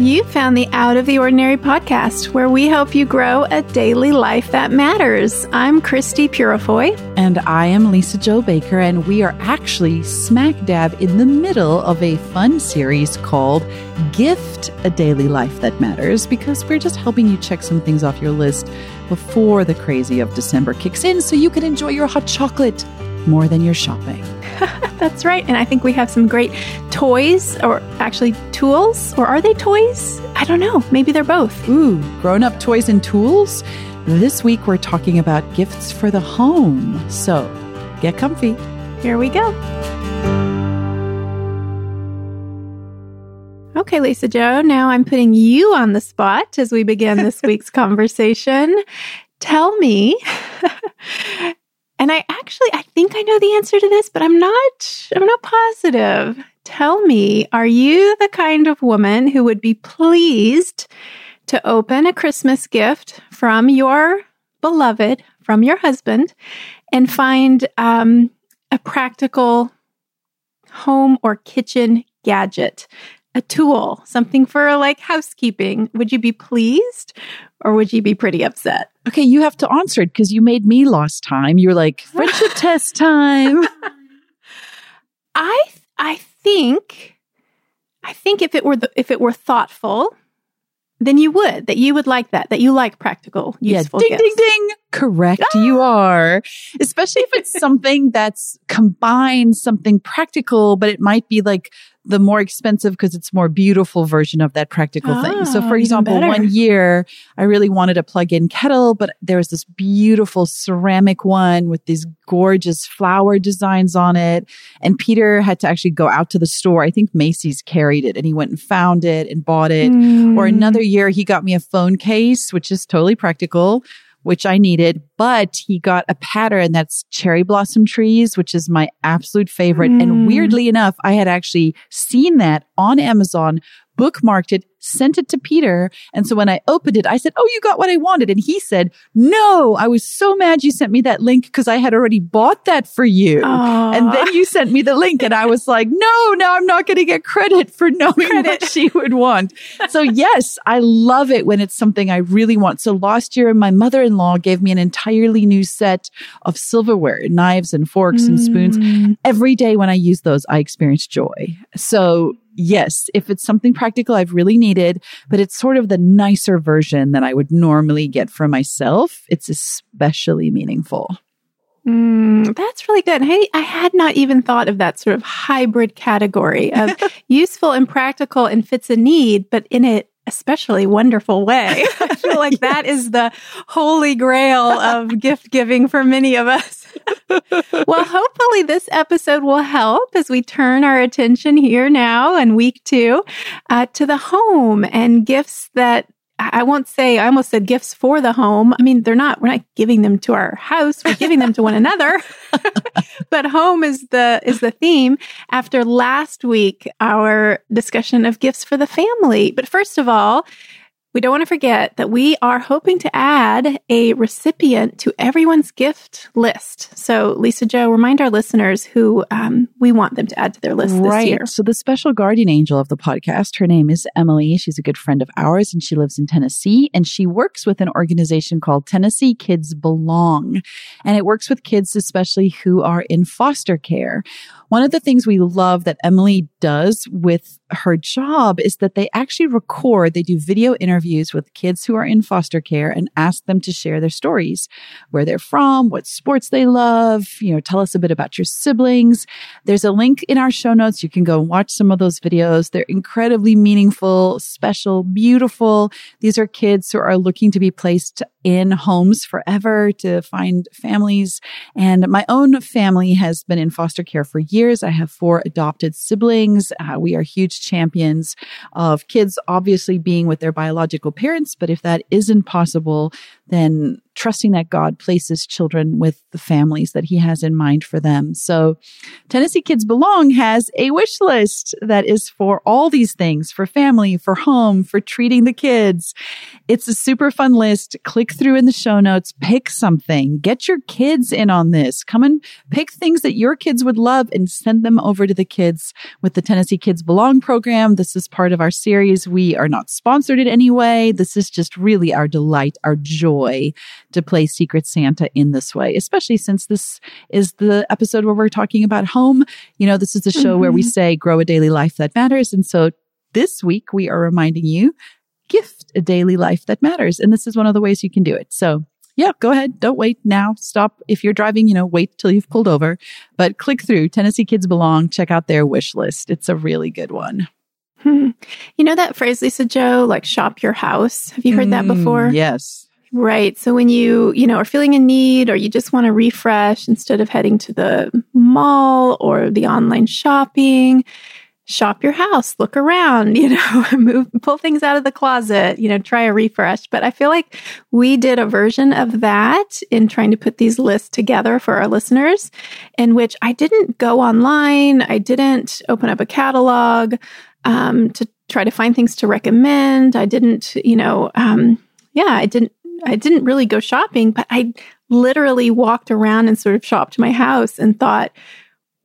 You found the Out of the Ordinary podcast, where we help you grow a daily life that matters. I'm Christie Purifoy. And I am Lisa Jo Baker, and we are actually smack dab in the middle of a fun series called Gift a Daily Life That Matters, because we're just helping you check some things off your list before the crazy of December kicks in so you can enjoy your hot chocolate more than your shopping. That's right. And I think we have some great toys, or actually tools, or are they toys? I don't know. Maybe they're both. Ooh, grown up toys and tools? This week we're talking about gifts for the home. So get comfy. Here we go. Okay, Lisa-Jo, now I'm putting you on the spot as we begin this week's conversation. Tell me and I actually I think I know the answer to this, but I'm not I'm not positive. Tell me, are you the kind of woman who would be pleased to open a Christmas gift from your beloved, from your husband, and find um, a practical home or kitchen gadget, a tool, something for like housekeeping? Would you be pleased or would you be pretty upset? Okay, you have to answer it because you made me last time. You're like, friendship test time. I I think I think if it were the, if it were thoughtful, then you would that you would like that that you like practical useful yeah, ding gifts. ding ding correct ah! you are especially if it's something that's combines something practical but it might be like the more expensive because it's more beautiful version of that practical oh, thing. So for example, one year I really wanted a plug-in kettle, but there was this beautiful ceramic one with these gorgeous flower designs on it. And Peter had to actually go out to the store. I think Macy's carried it and he went and found it and bought it. Mm. Or another year he got me a phone case, which is totally practical which I needed, but he got a pattern that's cherry blossom trees, which is my absolute favorite. Mm. And weirdly enough, I had actually seen that on Amazon, bookmarked it, sent it to Peter. And so when I opened it, I said, Oh, you got what I wanted. And he said, No, I was so mad you sent me that link because I had already bought that for you. Aww. And then you sent me the link and I was like, No, now I'm not going to get credit for knowing credit. what she would want. so yes, I love it when it's something I really want. So last year, my mother-in-law gave me an entirely new set of silverware, knives and forks mm. and spoons. Mm. Every day when I use those, I experience joy. So yes, if it's something practical I've really needed, but it's sort of the nicer version that I would normally get for myself, it's especially meaningful. Mm, that's really good. Hey, I had not even thought of that sort of hybrid category of useful and practical and fits a need, but in it especially wonderful way. I feel like yeah. that is the holy grail of gift giving for many of us. well, hopefully this episode will help as we turn our attention here now in week two uh, to the home and gifts that I won't say, I almost said gifts for the home. I mean, they're not, we're not giving them to our house. We're giving them to one another. but home is the, is the theme after last week, our discussion of gifts for the family. But first of all, we don't want to forget that we are hoping to add a recipient to everyone's gift list. So, Lisa-Jo, remind our listeners who um, we want them to add to their list right. this year. So, the special guardian angel of the podcast, her name is Emily. She's a good friend of ours and she lives in Tennessee. And she works with an organization called Tennessee Kids Belong. And it works with kids, especially who are in foster care. One of the things we love that Emily does with her job is that they actually record, they do video interviews with kids who are in foster care and ask them to share their stories, where they're from, what sports they love, you know, tell us a bit about your siblings. There's a link in our show notes. You can go and watch some of those videos. They're incredibly meaningful, special, beautiful. These are kids who are looking to be placed in homes forever to find families. And my own family has been in foster care for years. I have four adopted siblings. Uh, we are huge champions of kids obviously being with their biological parents. But if that isn't possible, then trusting that God places children with the families that He has in mind for them. So, Tennessee Kids Belong has a wish list that is for all these things for family, for home, for treating the kids. It's a super fun list. Click through in the show notes, pick something, get your kids in on this. Come and pick things that your kids would love and send them over to the kids with the Tennessee Kids Belong program. This is part of our series. We are not sponsored in any way. This is just really our delight, our joy to play Secret Santa in this way, especially since this is the episode where we're talking about home. You know, this is the show mm-hmm. where we mm-hmm. say grow a daily life that matters. And so this week we are reminding you gift a daily life that matters. And this is one of the ways you can do it. So yeah, go ahead. Don't wait now. Stop. If you're driving, you know, wait till you've pulled over, but click through Tennessee Kids Belong. Check out their wish list. It's a really good one. Hmm. You know that phrase, Lisa-Jo, like shop your house? Have you heard mm, that before? Yes. Right. So when you, you know, are feeling in need or you just want to refresh instead of heading to the mall or the online shopping, shop your house, look around, you know, move, pull things out of the closet, you know, try a refresh. But I feel like we did a version of that in trying to put these lists together for our listeners, in which I didn't go online, I didn't open up a catalog um, to try to find things to recommend. I didn't, you know, um, yeah, I didn't I didn't really go shopping, but I literally walked around and sort of shopped my house and thought,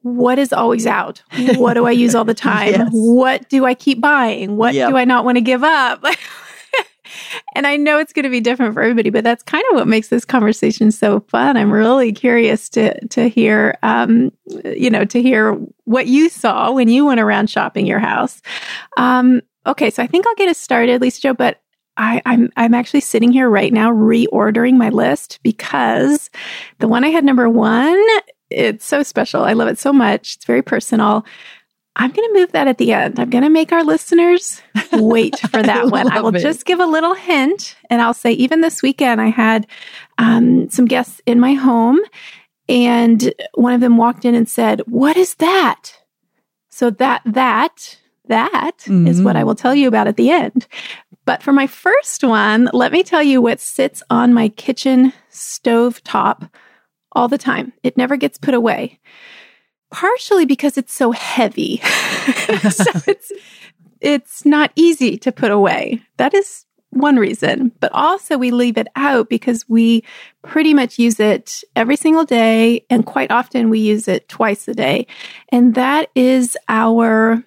what is always out? What do I use all the time? yes. What do I keep buying? What yep. do I not want to give up? and I know it's going to be different for everybody, but that's kind of what makes this conversation so fun. I'm really curious to to hear, um, you know, to hear what you saw when you went around shopping your house. Um, okay, so I think I'll get us started, Lisa-Jo. But I, I'm I'm actually sitting here right now reordering my list because the one I had number one, it's so special. I love it so much. It's very personal. I'm going to move that at the end. I'm going to make our listeners wait for that one. I will it. just give a little hint and I'll say, even this weekend, I had um, some guests in my home and one of them walked in and said, What is that? So that, that, that mm-hmm. is what I mm-hmm. will tell you about at the end. But for my first one, let me tell you what sits on my kitchen stove top all the time. It never gets put away. Partially because it's so heavy. so it's it's not easy to put away. That is one reason. But also we leave it out because we pretty much use it every single day and quite often we use it twice a day. And that is our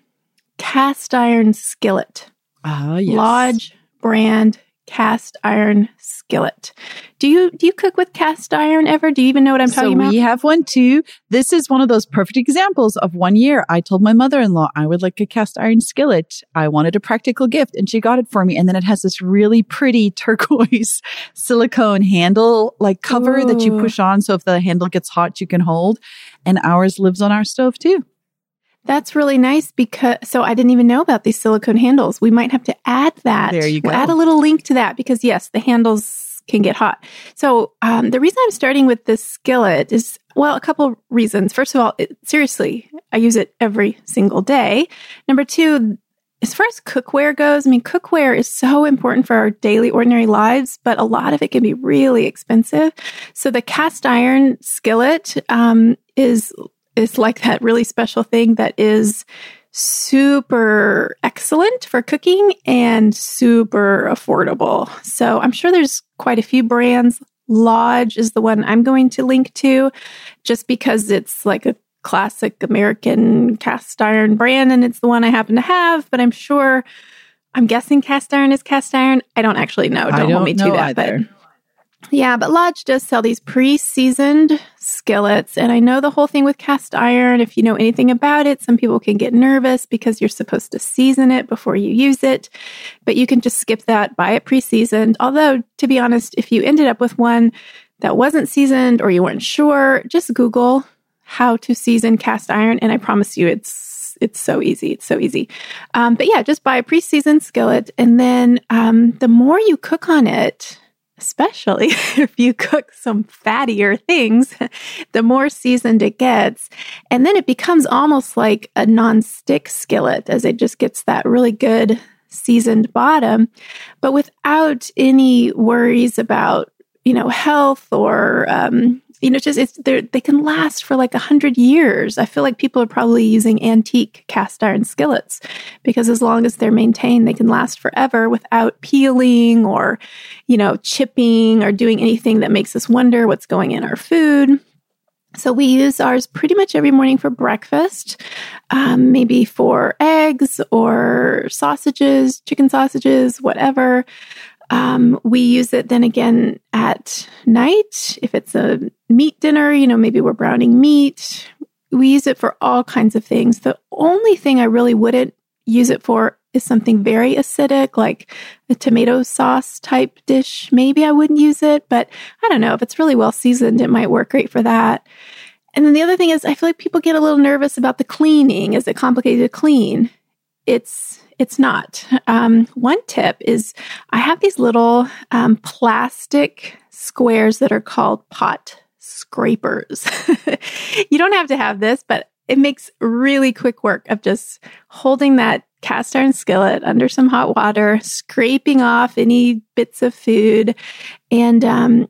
cast iron skillet. Ah, yes. Lodge brand cast iron skillet. Do you do you cook with cast iron ever? Do you even know what I'm talking so about? We have one too. This is one of those perfect examples of one year I told my mother-in-law I would like a cast iron skillet. I wanted a practical gift and she got it for me and then it has this really pretty turquoise silicone handle like cover Ooh. that you push on so if the handle gets hot you can hold and ours lives on our stove too. That's really nice because so I didn't even know about these silicone handles. We might have to add that. There you go. We'll add a little link to that because yes, the handles can get hot. So um, the reason I'm starting with this skillet is well, a couple reasons. First of all, it, seriously, I use it every single day. Number two, as far as cookware goes, I mean, cookware is so important for our daily, ordinary lives, but a lot of it can be really expensive. So the cast iron skillet um, is is like that really special thing that is super excellent for cooking and super affordable. So I'm sure there's quite a few brands. Lodge is the one I'm going to link to just because it's like a classic American cast iron brand and it's the one I happen to have, but I'm sure I'm guessing cast iron is cast iron. I don't actually know. Don't, don't hold me to that, either. but yeah, but Lodge does sell these pre-seasoned skillets, and I know the whole thing with cast iron. If you know anything about it, some people can get nervous because you're supposed to season it before you use it, but you can just skip that, buy it pre-seasoned. Although, to be honest, if you ended up with one that wasn't seasoned or you weren't sure, just Google how to season cast iron, and I promise you, it's it's so easy. It's so easy. Um, but yeah, just buy a pre-seasoned skillet, and then um, the more you cook on it especially if you cook some fattier things, the more seasoned it gets. And then it becomes almost like a non-stick skillet as it just gets that really good seasoned bottom, but without any worries about you know, health or, um, you know, just it's they can last for like a hundred years. I feel like people are probably using antique cast iron skillets because as long as they're maintained, they can last forever without peeling or, you know, chipping or doing anything that makes us wonder what's going in our food. So we use ours pretty much every morning for breakfast, um, maybe for eggs or sausages, chicken sausages, whatever. Um, we use it then again at night. If it's a meat dinner, you know, maybe we're browning meat. We use it for all kinds of things. The only thing I really wouldn't use it for is something very acidic, like a tomato sauce type dish. Maybe I wouldn't use it, but I don't know. If it's really well seasoned, it might work great for that. And then the other thing is, I feel like people get a little nervous about the cleaning. Is it complicated to clean? It's it's not. Um, one tip is I have these little um, plastic squares that are called pot scrapers. you don't have to have this, but it makes really quick work of just holding that cast iron skillet under some hot water, scraping off any bits of food, and um,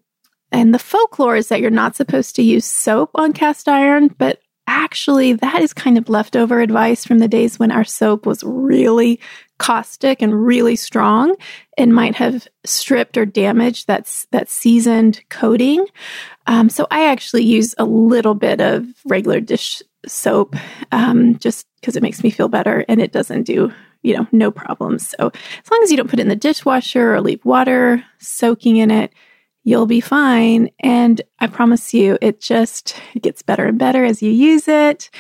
and the folklore is that you're not supposed to use soap on cast iron, but actually, that is kind of leftover advice from the days when our soap was really caustic and really strong and might have stripped or damaged that, that seasoned coating. Um, so I actually use a little bit of regular dish soap um, just because it makes me feel better and it doesn't do you know no problems so as long as you don't put it in the dishwasher or leave water soaking in it you'll be fine. And I promise you, it just gets better and better as you use it.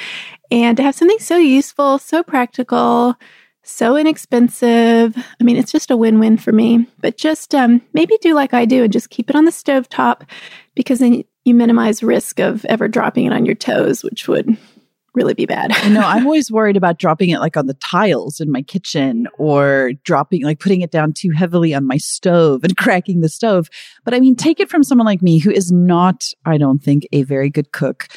And to have something so useful, so practical, so inexpensive. I mean, it's just a win win for me. But just um, maybe do like I do and just keep it on the stove top because then you minimize risk of ever dropping it on your toes, which would really be bad. no, I'm always worried about dropping it like on the tiles in my kitchen or dropping, like putting it down too heavily on my stove and cracking the stove. But I mean, take it from someone like me who is not, I don't think, a very good cook,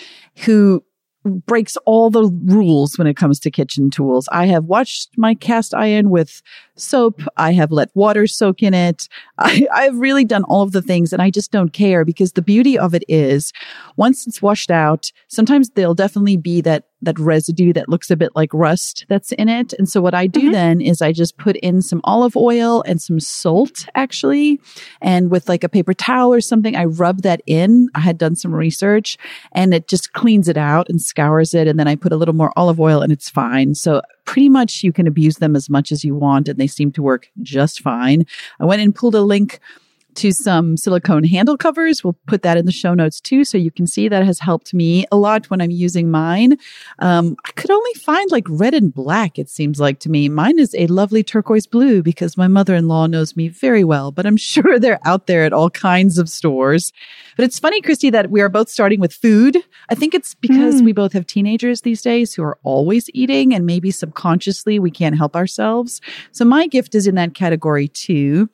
who breaks all the rules when it comes to kitchen tools. I have washed my cast iron with soap. I have let water soak in it. I, I've really done all of the things and I just don't care because the beauty of it is once it's washed out, sometimes there'll definitely be that that residue that looks a bit like rust that's in it. And so what I do mm-hmm. then is I just put in some olive oil and some salt actually. And with like a paper towel or something, I rub that in. I had done some research and it just cleans it out and scours it. And then I put a little more olive oil and it's fine. So pretty much you can abuse them as much as you want and they seem to work just fine. I went and pulled a link to some silicone handle covers. We'll put that in the show notes too, so you can see that has helped me a lot when I'm using mine. Um, I could only find like red and black, it seems like to me. Mine is a lovely turquoise blue because my mother in law knows me very well, but I'm sure they're out there at all kinds of stores. But it's funny, Christie, that we are both starting with food. I think it's because mm. we both have teenagers these days who are always eating and maybe subconsciously we can't help ourselves. So my gift is in that category too.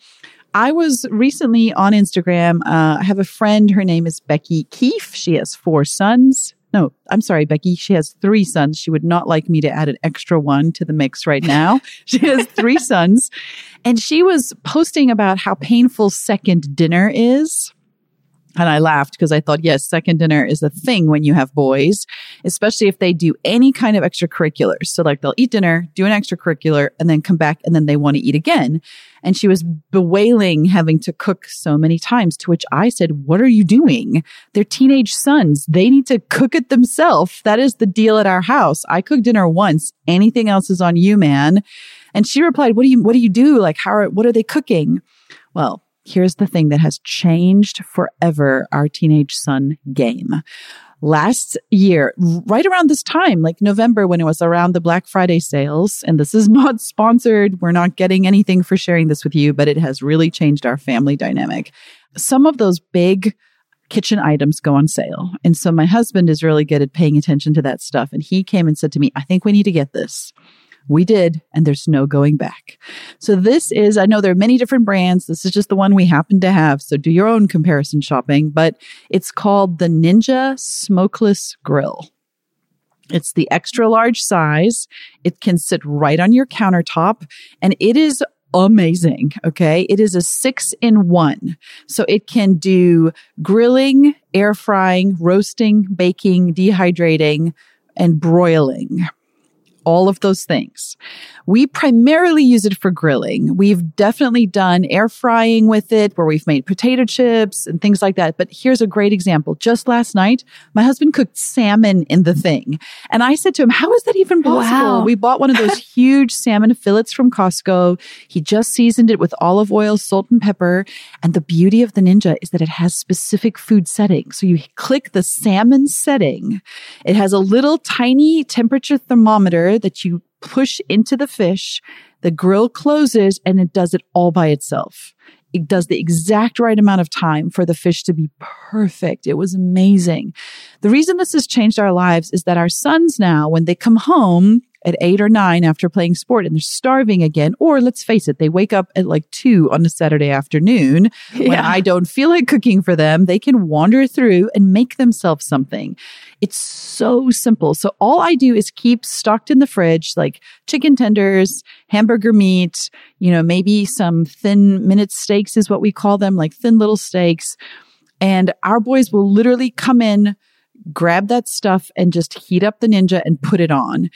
I was recently on Instagram. Uh, I have a friend. Her name is Becky Keife. She has four sons. No, I'm sorry, Becky. She has three sons. She would not like me to add an extra one to the mix right now. she has three sons. And she was posting about how painful second dinner is. And I laughed because I thought, yes, second dinner is a thing when you have boys, especially if they do any kind of extracurriculars. So like they'll eat dinner, do an extracurricular, and then come back and then they want to eat again. And she was bewailing having to cook so many times, to which I said, what are you doing? They're teenage sons. They need to cook it themselves. That is the deal at our house. I cook dinner once. Anything else is on you, man. And she replied, what do you, what do you do? Like, how are, what are they cooking? Well, here's the thing that has changed forever our teenage son game. Last year, right around this time, like November, when it was around the Black Friday sales, and this is not sponsored, we're not getting anything for sharing this with you, but it has really changed our family dynamic. Some of those big kitchen items go on sale. And so my husband is really good at paying attention to that stuff. And he came and said to me, I think we need to get this. We did, and there's no going back. So this is, I know there are many different brands. This is just the one we happen to have. So do your own comparison shopping, but it's called the Ninja Smokeless Grill. It's the extra large size. It can sit right on your countertop and it is amazing. Okay. It is a six in one. So it can do grilling, air frying, roasting, baking, dehydrating, and broiling all of those things. We primarily use it for grilling. We've definitely done air frying with it where we've made potato chips and things like that. But here's a great example. Just last night, my husband cooked salmon in the thing. And I said to him, how is that even possible? Wow. We bought one of those huge salmon fillets from Costco. He just seasoned it with olive oil, salt and pepper. And the beauty of the Ninja is that it has specific food settings. So you click the salmon setting. It has a little tiny temperature thermometer that you push into the fish. The grill closes and it does it all by itself. It does the exact right amount of time for the fish to be perfect. It was amazing. The reason this has changed our lives is that our sons now, when they come home, at eight or nine after playing sport and they're starving again. Or let's face it, they wake up at like two on a Saturday afternoon yeah. when I don't feel like cooking for them. They can wander through and make themselves something. It's so simple. So all I do is keep stocked in the fridge, like chicken tenders, hamburger meat, you know, maybe some thin minute steaks is what we call them, like thin little steaks. And our boys will literally come in, grab that stuff and just heat up the ninja and put it on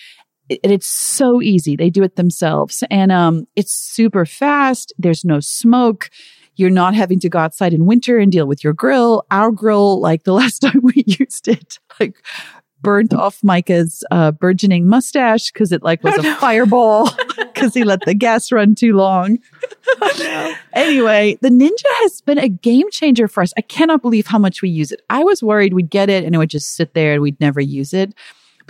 and it's so easy. They do it themselves and um, it's super fast. There's no smoke. You're not having to go outside in winter and deal with your grill. Our grill, like the last time we used it, like burnt off Micah's uh, burgeoning mustache because it like was oh, a fireball because he let the gas run too long. Oh, no. Anyway, the Ninja has been a game changer for us. I cannot believe how much we use it. I was worried we'd get it and it would just sit there and we'd never use it.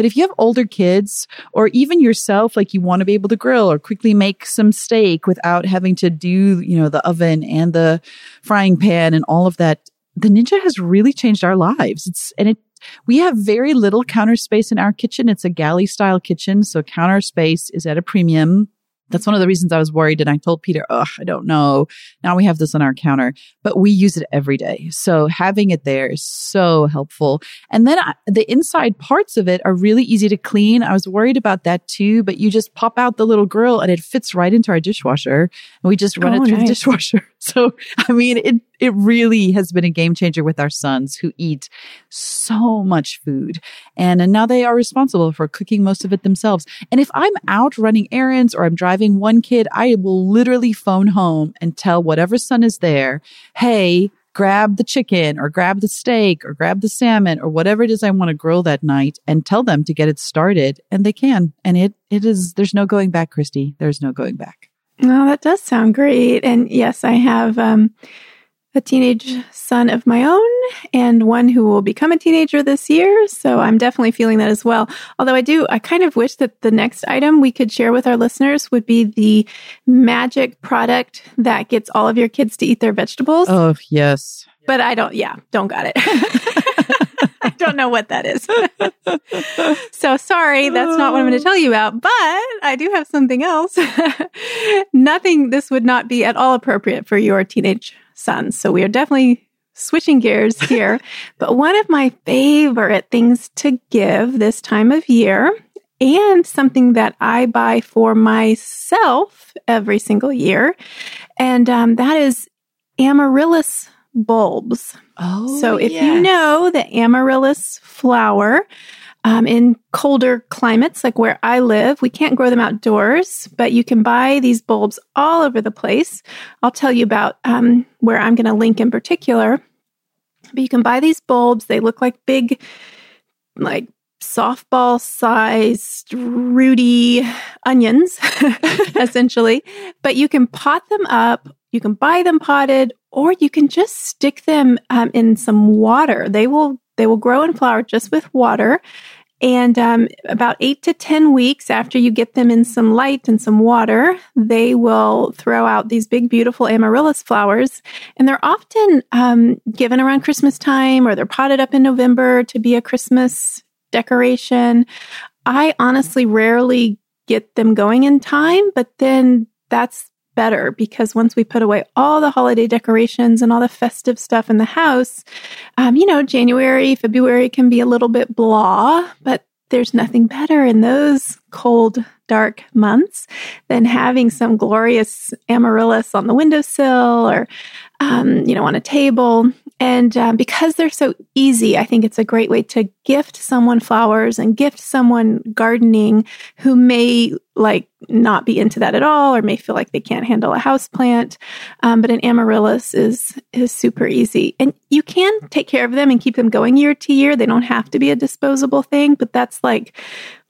But if you have older kids or even yourself, like you want to be able to grill or quickly make some steak without having to do, you know, the oven and the frying pan and all of that, the Ninja has really changed our lives. It's, and it, we have very little counter space in our kitchen. It's a galley style kitchen. So counter space is at a premium. That's one of the reasons I was worried. And I told Peter, oh, I don't know. Now we have this on our counter, but we use it every day. So having it there is so helpful. And then I, the inside parts of it are really easy to clean. I was worried about that too, but you just pop out the little grill and it fits right into our dishwasher and we just run oh, it through nice. the dishwasher. So, I mean, it, it really has been a game changer with our sons who eat so much food. And, and now they are responsible for cooking most of it themselves. And if I'm out running errands or I'm driving one kid, I will literally phone home and tell whatever son is there, Hey, grab the chicken or grab the steak or grab the salmon or whatever it is I want to grill that night and tell them to get it started and they can. And it, it is, there's no going back, Christie. There's no going back. Well, that does sound great. And yes, I have, um, a teenage son of my own and one who will become a teenager this year. So I'm definitely feeling that as well. Although I do, I kind of wish that the next item we could share with our listeners would be the magic product that gets all of your kids to eat their vegetables. Oh, yes. But I don't, yeah, don't got it. I don't know what that is. so sorry, that's not what I'm going to tell you about, but I do have something else. Nothing, this would not be at all appropriate for your teenage sons. So we are definitely switching gears here. but one of my favorite things to give this time of year and something that I buy for myself every single year. And um, that is amaryllis bulbs. Oh, so if yes. you know the amaryllis flower, um, in colder climates, like where I live, we can't grow them outdoors, but you can buy these bulbs all over the place. I'll tell you about um, where I'm going to link in particular. But you can buy these bulbs. They look like big, like softball sized, rooty onions, essentially. But you can pot them up. You can buy them potted, or you can just stick them um, in some water. They will they will grow and flower just with water. And um, about eight to 10 weeks after you get them in some light and some water, they will throw out these big, beautiful amaryllis flowers. And they're often um, given around Christmas time or they're potted up in November to be a Christmas decoration. I honestly rarely get them going in time, but then that's better because once we put away all the holiday decorations and all the festive stuff in the house, um, you know, January, February can be a little bit blah, but there's nothing better in those cold, dark months than having some glorious amaryllis on the windowsill or, um, you know, on a table. And um, because they're so easy, I think it's a great way to gift someone flowers and gift someone gardening who may like not be into that at all or may feel like they can't handle a house plant. Um, but an amaryllis is is super easy, and you can take care of them and keep them going year to year. They don't have to be a disposable thing, but that's like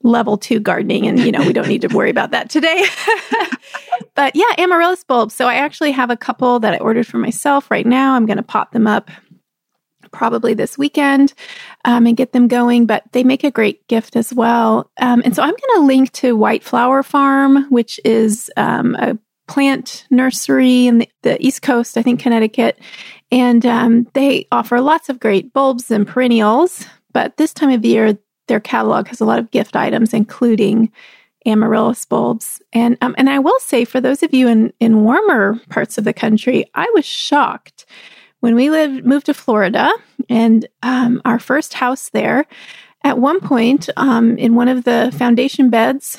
level two gardening, and you know we don't need to worry about that today. but yeah, amaryllis bulbs. So I actually have a couple that I ordered for myself right now. I'm going to pot them up probably this weekend um, and get them going, but they make a great gift as well. Um, and so I'm going to link to White Flower Farm, which is um, a plant nursery in the, the, East Coast, I think Connecticut. And um, they offer lots of great bulbs and perennials. But this time of year, their catalog has a lot of gift items, including amaryllis bulbs. And um, and I will say, for those of you in in warmer parts of the country, I was shocked when we lived moved to Florida and um, our first house there. At one point, um, in one of the foundation beds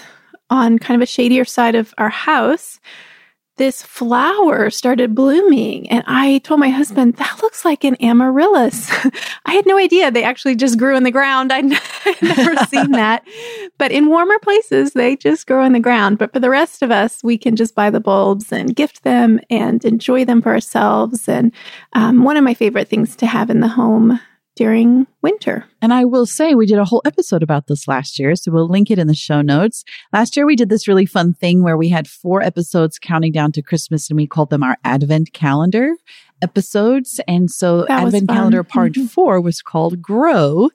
on kind of a shadier side of our house, this flower started blooming. And I told my husband, that looks like an amaryllis. I had no idea they actually just grew in the ground. I'd, I'd never seen that. But in warmer places, they just grow in the ground. But for the rest of us, we can just buy the bulbs and gift them and enjoy them for ourselves. And um, one of my favorite things to have in the home during winter. And I will say we did a whole episode about this last year, so we'll link it in the show notes. Last year we did this really fun thing where we had four episodes counting down to Christmas and we called them our Advent calendar episodes. And so that Advent calendar part mm-hmm. 4 was called Grow.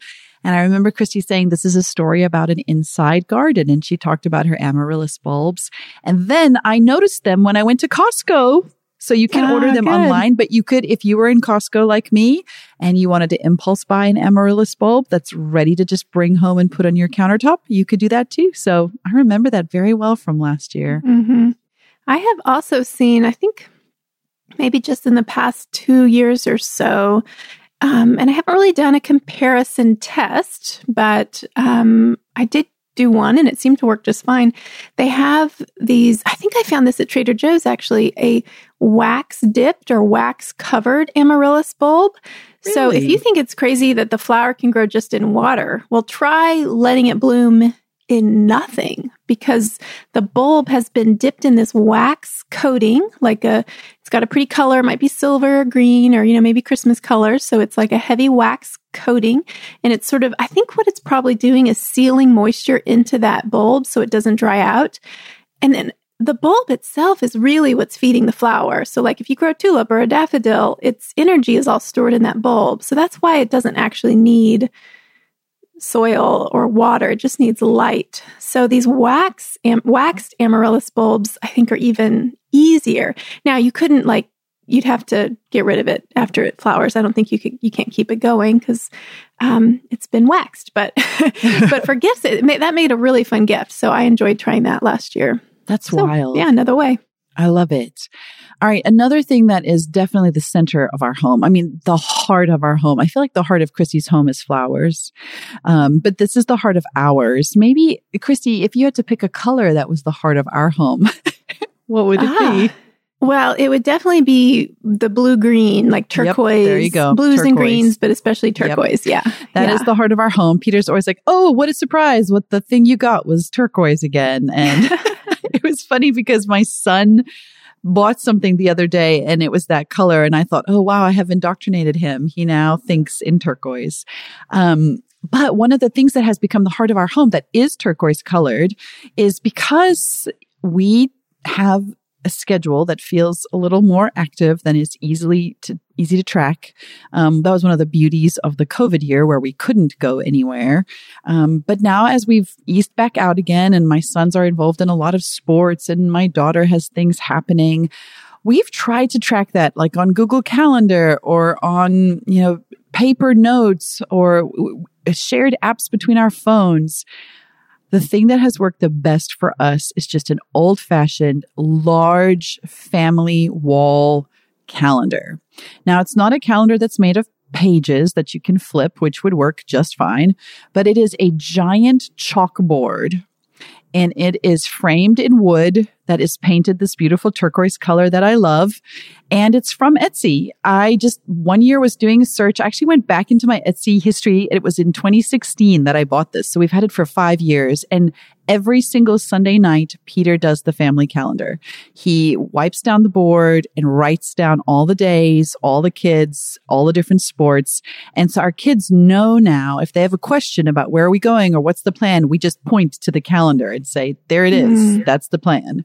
And I remember Christy saying this is a story about an inside garden and she talked about her amaryllis bulbs. And then I noticed them when I went to Costco so you can order them good. online, but you could, if you were in Costco like me and you wanted to impulse buy an amaryllis bulb that's ready to just bring home and put on your countertop, you could do that too. So I remember that very well from last year. Mm-hmm. I have also seen, I think maybe just in the past two years or so, um, and I haven't really done a comparison test, but um, I did do one and it seemed to work just fine. They have these, I think I found this at Trader Joe's actually, a wax dipped or wax covered amaryllis bulb. Really? So if you think it's crazy that the flower can grow just in water, well, try letting it bloom in nothing because the bulb has been dipped in this wax coating, like a, it's got a pretty color, might be silver or green or, you know, maybe Christmas colors. So it's like a heavy wax coating. And it's sort of, I think what it's probably doing is sealing moisture into that bulb so it doesn't dry out. And then the bulb itself is really what's feeding the flower. So, like if you grow a tulip or a daffodil, its energy is all stored in that bulb. So that's why it doesn't actually need soil or water. It just needs light. So these wax am- waxed amaryllis bulbs, I think, are even easier. Now you couldn't like you'd have to get rid of it after it flowers. I don't think you could you can't keep it going because um, it's been waxed. But but for gifts, it that made a really fun gift. So I enjoyed trying that last year. That's so, wild. Yeah, another way. I love it. All right. Another thing that is definitely the center of our home. I mean, the heart of our home. I feel like the heart of Christie's home is flowers. Um, but this is the heart of ours. Maybe, Christie, if you had to pick a color that was the heart of our home, what would it ah. be? Well, it would definitely be the blue green, like turquoise. Yep, there you go. Blues turquoise. and greens, but especially turquoise. Yep. Yeah. that yeah. is the heart of our home. Peter's always like, Oh, what a surprise. What the thing you got was turquoise again. And it was funny because my son bought something the other day and it was that color. And I thought, oh, wow, I have indoctrinated him. He now thinks in turquoise. Um, but one of the things that has become the heart of our home that is turquoise colored is because we have a schedule that feels a little more active than is easily to easy to track. Um, that was one of the beauties of the COVID year where we couldn't go anywhere. Um, but now as we've eased back out again and my sons are involved in a lot of sports and my daughter has things happening, we've tried to track that like on Google Calendar or on, you know, paper notes or shared apps between our phones. The thing that has worked the best for us is just an old fashioned, large family wall calendar. Now, it's not a calendar that's made of pages that you can flip, which would work just fine. But it is a giant chalkboard and it is framed in wood that is painted this beautiful turquoise color that I love. And it's from Etsy. I just one year was doing a search. I actually went back into my Etsy history. It was in 2016 that I bought this. So we've had it for five years. And every single Sunday night, Peter does the family calendar. He wipes down the board and writes down all the days, all the kids, all the different sports. And so our kids know now if they have a question about where are we going or what's the plan, we just point to the calendar and say, there it is. Mm. That's the plan.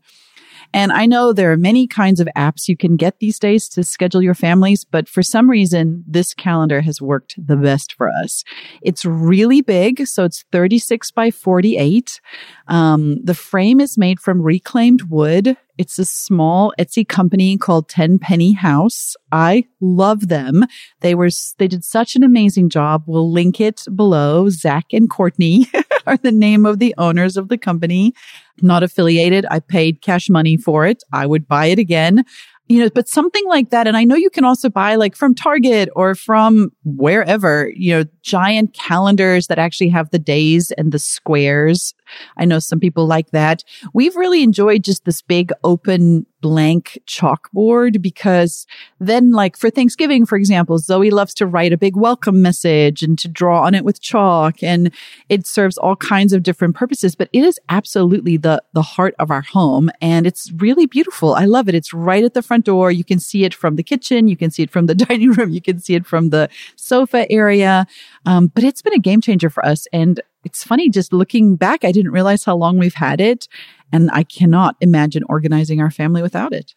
And I know there are many kinds of apps you can get these days to schedule your families, but for some reason, this calendar has worked the best for us. It's really big, so it's 36 by 48. Um, the frame is made from reclaimed wood. It's a small Etsy company called Tenpenny House. I love them. They were, they did such an amazing job. We'll link it below. Zach and Courtney are the name of the owners of the company. Not affiliated. I paid cash money for it. I would buy it again you know, but something like that. And I know you can also buy like from Target or from wherever, you know, giant calendars that actually have the days and the squares. I know some people like that. We've really enjoyed just this big open blank chalkboard because then like for Thanksgiving, for example, Zoe loves to write a big welcome message and to draw on it with chalk and it serves all kinds of different purposes, but it is absolutely the, the heart of our home and it's really beautiful. I love it. It's right at the front door. You can see it from the kitchen. You can see it from the dining room. You can see it from the sofa area. Um, but it's been a game changer for us. And it's funny just looking back, I didn't realize how long we've had it. And I cannot imagine organizing our family without it.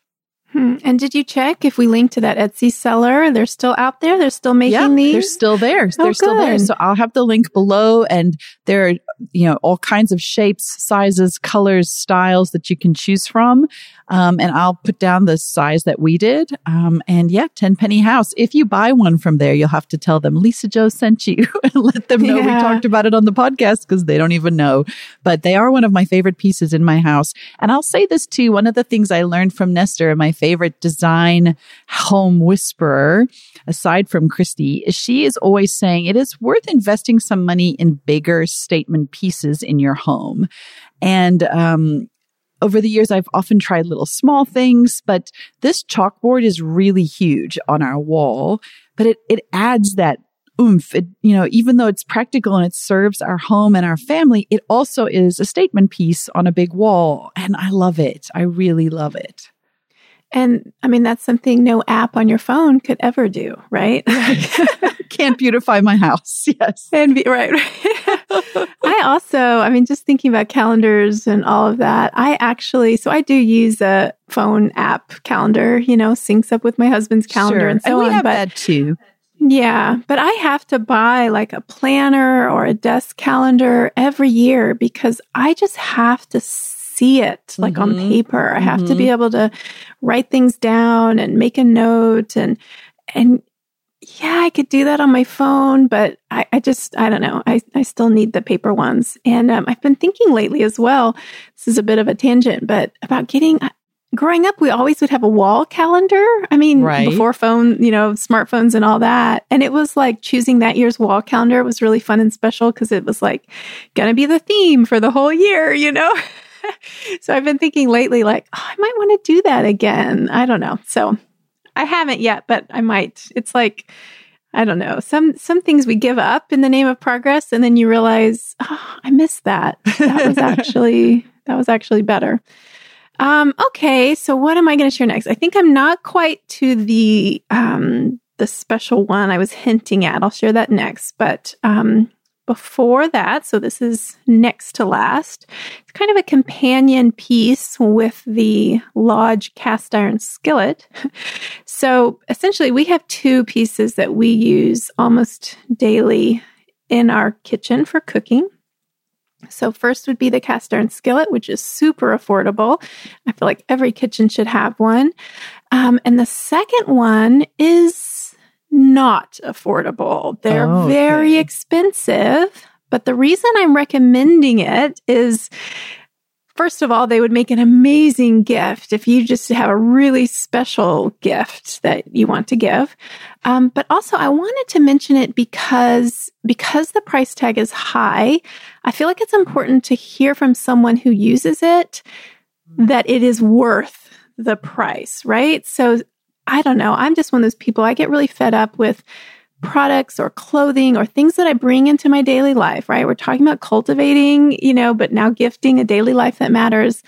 Hmm. And did you check if we link to that Etsy seller? They're still out there. They're still making these. They're still there. Oh, they're still there. So I'll have the link below, and there are you know all kinds of shapes, sizes, colors, styles that you can choose from. Um, and I'll put down the size that we did. Um, and yeah, 10 penny House. If you buy one from there, you'll have to tell them Lisa-Jo sent you and let them know yeah. we talked about it on the podcast because they don't even know. But they are one of my favorite pieces in my house. And I'll say this too. One of the things I learned from Nestor, in my favorite design home whisperer, aside from Christie, she is always saying it is worth investing some money in bigger statement pieces in your home. And um, over the years, I've often tried little small things, but this chalkboard is really huge on our wall, but it, it adds that oomph. It, you know, even though it's practical and it serves our home and our family, it also is a statement piece on a big wall. And I love it. I really love it. And I mean, that's something no app on your phone could ever do, right? Can't beautify my house. Yes. And be, right. I also, I mean, just thinking about calendars and all of that, I actually, so I do use a phone app calendar, you know, syncs up with my husband's calendar sure. and so and we on. Have but, that too. Yeah, but I have to buy like a planner or a desk calendar every year because I just have to see it like mm-hmm. on paper. I have mm-hmm. to be mm-hmm. able to write things down and make a note and and yeah, I could do that on my phone, but I, I just I don't know. I, I still need the paper ones. And um, I've been thinking lately as well. This is a bit of a tangent, but about getting uh, growing up, we always would have a wall calendar. I mean, right. before phone, you know, smartphones and all that. And it was like choosing that year's wall calendar was really fun and special because it was like going to be the theme for the whole year, you know? so I've been thinking lately, like, oh, I might want to do that again. I don't know. So I haven't yet, but I might. It's like, I don't know. Some some things we give up in the name of progress, and then you realize, oh, I missed that. That was actually that was actually better. Um, okay, so what am I going to share next? I think I'm not quite to the um, the special one I was hinting at. I'll share that next, but um, before that, so this is next to last, it's kind of a companion piece with the Lodge cast iron skillet. so essentially, we have two pieces that we use almost daily in our kitchen for cooking. So, first would be the cast iron skillet, which is super affordable. I feel like every kitchen should have one. Um, and the second one is not affordable. They're oh, okay. very expensive. But the reason I'm recommending it is first of all, they would make an amazing gift if you just have a really special gift that you want to give. Um, but also, I wanted to mention it because because the price tag is high. I feel like it's important to hear from someone who uses it that it is worth the price, right? So I don't know. I'm just one of those people. I get really fed up with products or clothing or things that I bring into my daily life, right? We're talking about cultivating, you know, but now gifting a daily life that matters.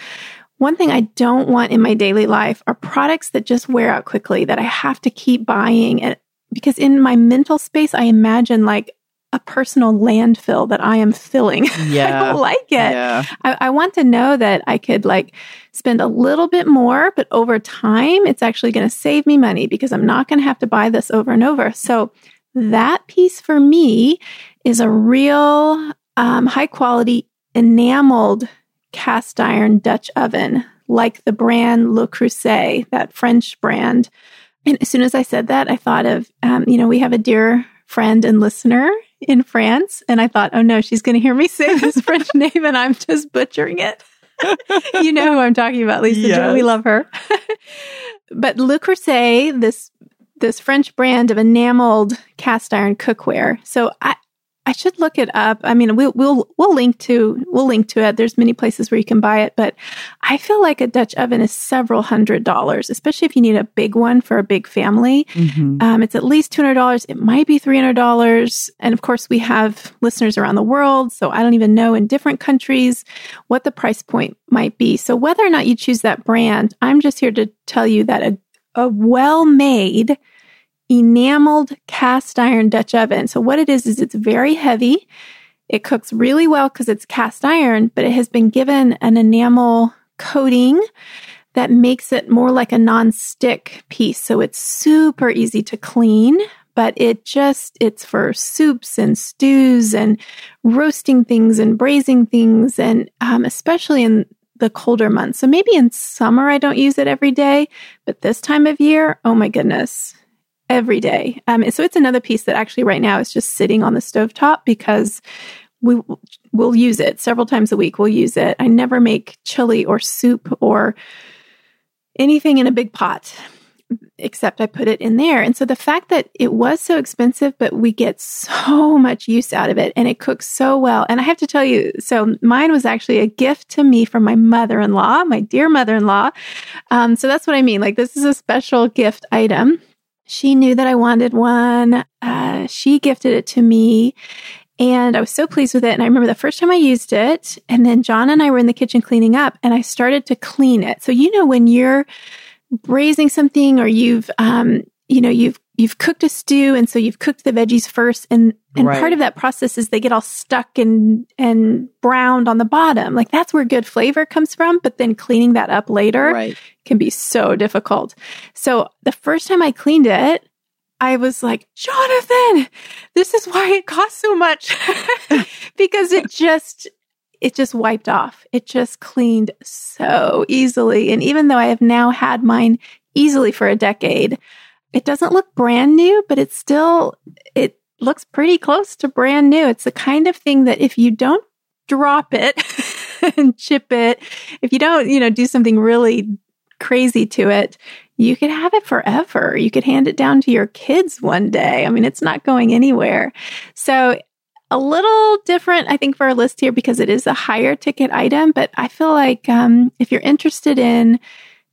One thing I don't want in my daily life are products that just wear out quickly that I have to keep buying. And because in my mental space, I imagine like a personal landfill that I am filling. Yeah. I don't like it. Yeah. I, I, want to know that I could like spend a little bit more, but over time, it's actually going to save me money because I'm not going to have to buy this over and over. So that piece for me is a real um, high quality enameled cast iron Dutch oven, like the brand Le Creuset, that French brand. And as soon as I said that, I thought of, um, you know, we have a dear friend and listener in France. And I thought, oh no, she's going to hear me say this French name and I'm just butchering it. you know who I'm talking about, Lisa yes. Jo. We love her. but Le Creuset, this this French brand of enameled cast iron cookware. So I, I should look it up. I mean, we'll we'll we'll link to we'll link to it. There's many places where you can buy it, but I feel like a Dutch oven is several hundred dollars, especially if you need a big one for a big family. Mm-hmm. Um, it's at least two hundred dollars. It might be three hundred dollars, and of course, we have listeners around the world, so I don't even know in different countries what the price point might be. So whether or not you choose that brand, I'm just here to tell you that a a well made enameled cast iron Dutch oven. So what it is, is it's very heavy. It cooks really well because it's cast iron, but it has been given an enamel coating that makes it more like a non-stick piece. So it's super easy to clean, but it just, it's for soups and stews and roasting things and braising things. And um, especially in the colder months. So maybe in summer, I don't use it every day, but this time of year, oh my goodness, every day. Um, so it's another piece that actually right now is just sitting on the stove top because we will use it several times a week. We'll use it. I never make chili or soup or anything in a big pot except I put it in there. And so the fact that it was so expensive, but we get so much use out of it and it cooks so well. And I have to tell you, so mine was actually a gift to me from my mother in law, my dear mother in law. Um, so that's what I mean. Like, this is a special gift item. She knew that I wanted one. Uh, she gifted it to me. And I was so pleased with it. And I remember the first time I used it, and then John and I were in the kitchen cleaning up, and I started to clean it. So, you know, when you're braising something or you've, um, you know, you've you've cooked a stew and so you've cooked the veggies first and and right. part of that process is they get all stuck and and browned on the bottom. Like that's where good flavor comes from but then cleaning that up later right. can be so difficult. So the first time i cleaned it i was like jonathan this is why it costs so much. Because it just it just wiped off. It just cleaned so easily. And even though i have now had mine easily for a decade it doesn't look brand new, but it's still, it looks pretty close to brand new. It's the kind of thing that if you don't drop it and chip it, if you don't, you know, do something really crazy to it, you could have it forever. You could hand it down to your kids one day. I mean, it's not going anywhere. So, a little different, I think, for our list here because it is a higher ticket item. But I feel like um, if you're interested in